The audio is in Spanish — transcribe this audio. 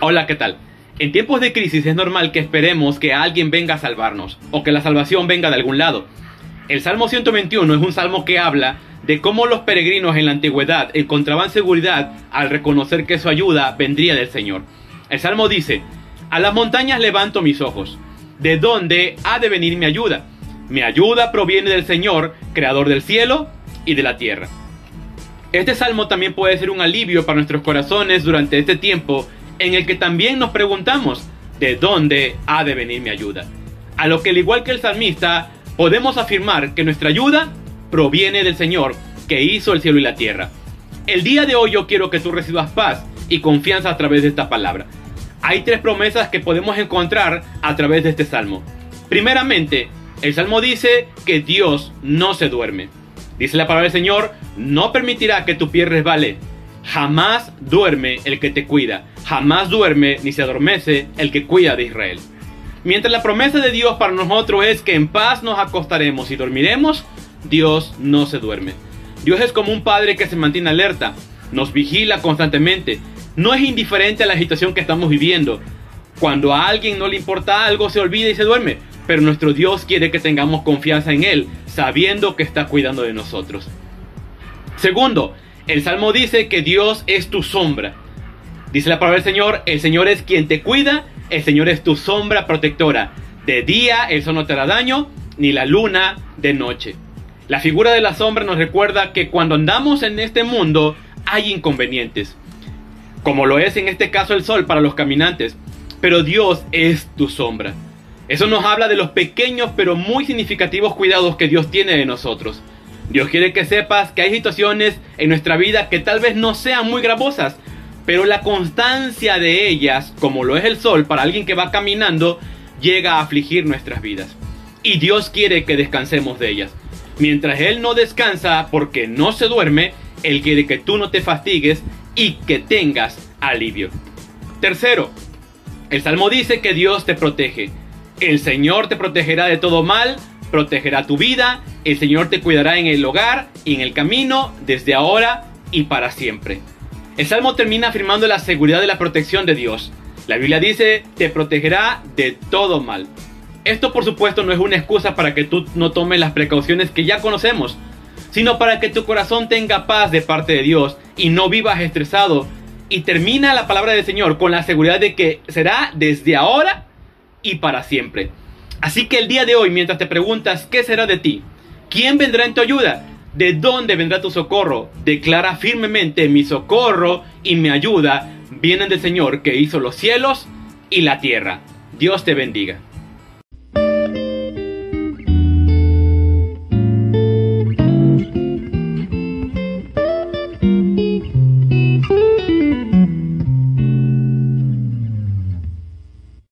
Hola, ¿qué tal? En tiempos de crisis es normal que esperemos que alguien venga a salvarnos o que la salvación venga de algún lado. El Salmo 121 es un salmo que habla de cómo los peregrinos en la antigüedad encontraban seguridad al reconocer que su ayuda vendría del Señor. El salmo dice, a las montañas levanto mis ojos, ¿de dónde ha de venir mi ayuda? Mi ayuda proviene del Señor, creador del cielo y de la tierra. Este salmo también puede ser un alivio para nuestros corazones durante este tiempo en el que también nos preguntamos, ¿de dónde ha de venir mi ayuda? A lo que al igual que el salmista, podemos afirmar que nuestra ayuda proviene del Señor que hizo el cielo y la tierra. El día de hoy yo quiero que tú recibas paz y confianza a través de esta palabra. Hay tres promesas que podemos encontrar a través de este salmo. Primeramente, el salmo dice que Dios no se duerme. Dice la palabra del Señor, no permitirá que tu pie resbale. Jamás duerme el que te cuida. Jamás duerme ni se adormece el que cuida de Israel. Mientras la promesa de Dios para nosotros es que en paz nos acostaremos y dormiremos, Dios no se duerme. Dios es como un padre que se mantiene alerta, nos vigila constantemente, no es indiferente a la situación que estamos viviendo. Cuando a alguien no le importa algo, se olvida y se duerme. Pero nuestro Dios quiere que tengamos confianza en Él, sabiendo que está cuidando de nosotros. Segundo, el Salmo dice que Dios es tu sombra. Dice la palabra del Señor, el Señor es quien te cuida, el Señor es tu sombra protectora. De día el sol no te hará daño, ni la luna de noche. La figura de la sombra nos recuerda que cuando andamos en este mundo hay inconvenientes como lo es en este caso el sol para los caminantes, pero Dios es tu sombra. Eso nos habla de los pequeños pero muy significativos cuidados que Dios tiene de nosotros. Dios quiere que sepas que hay situaciones en nuestra vida que tal vez no sean muy gravosas, pero la constancia de ellas, como lo es el sol para alguien que va caminando, llega a afligir nuestras vidas. Y Dios quiere que descansemos de ellas. Mientras Él no descansa porque no se duerme, Él quiere que tú no te fastigues y que tengas alivio. Tercero, el Salmo dice que Dios te protege. El Señor te protegerá de todo mal, protegerá tu vida, el Señor te cuidará en el hogar y en el camino desde ahora y para siempre. El Salmo termina afirmando la seguridad de la protección de Dios. La Biblia dice, te protegerá de todo mal. Esto por supuesto no es una excusa para que tú no tomes las precauciones que ya conocemos, sino para que tu corazón tenga paz de parte de Dios y no vivas estresado. Y termina la palabra del Señor con la seguridad de que será desde ahora y para siempre. Así que el día de hoy, mientras te preguntas qué será de ti, quién vendrá en tu ayuda, de dónde vendrá tu socorro, declara firmemente mi socorro y mi ayuda vienen del Señor que hizo los cielos y la tierra. Dios te bendiga.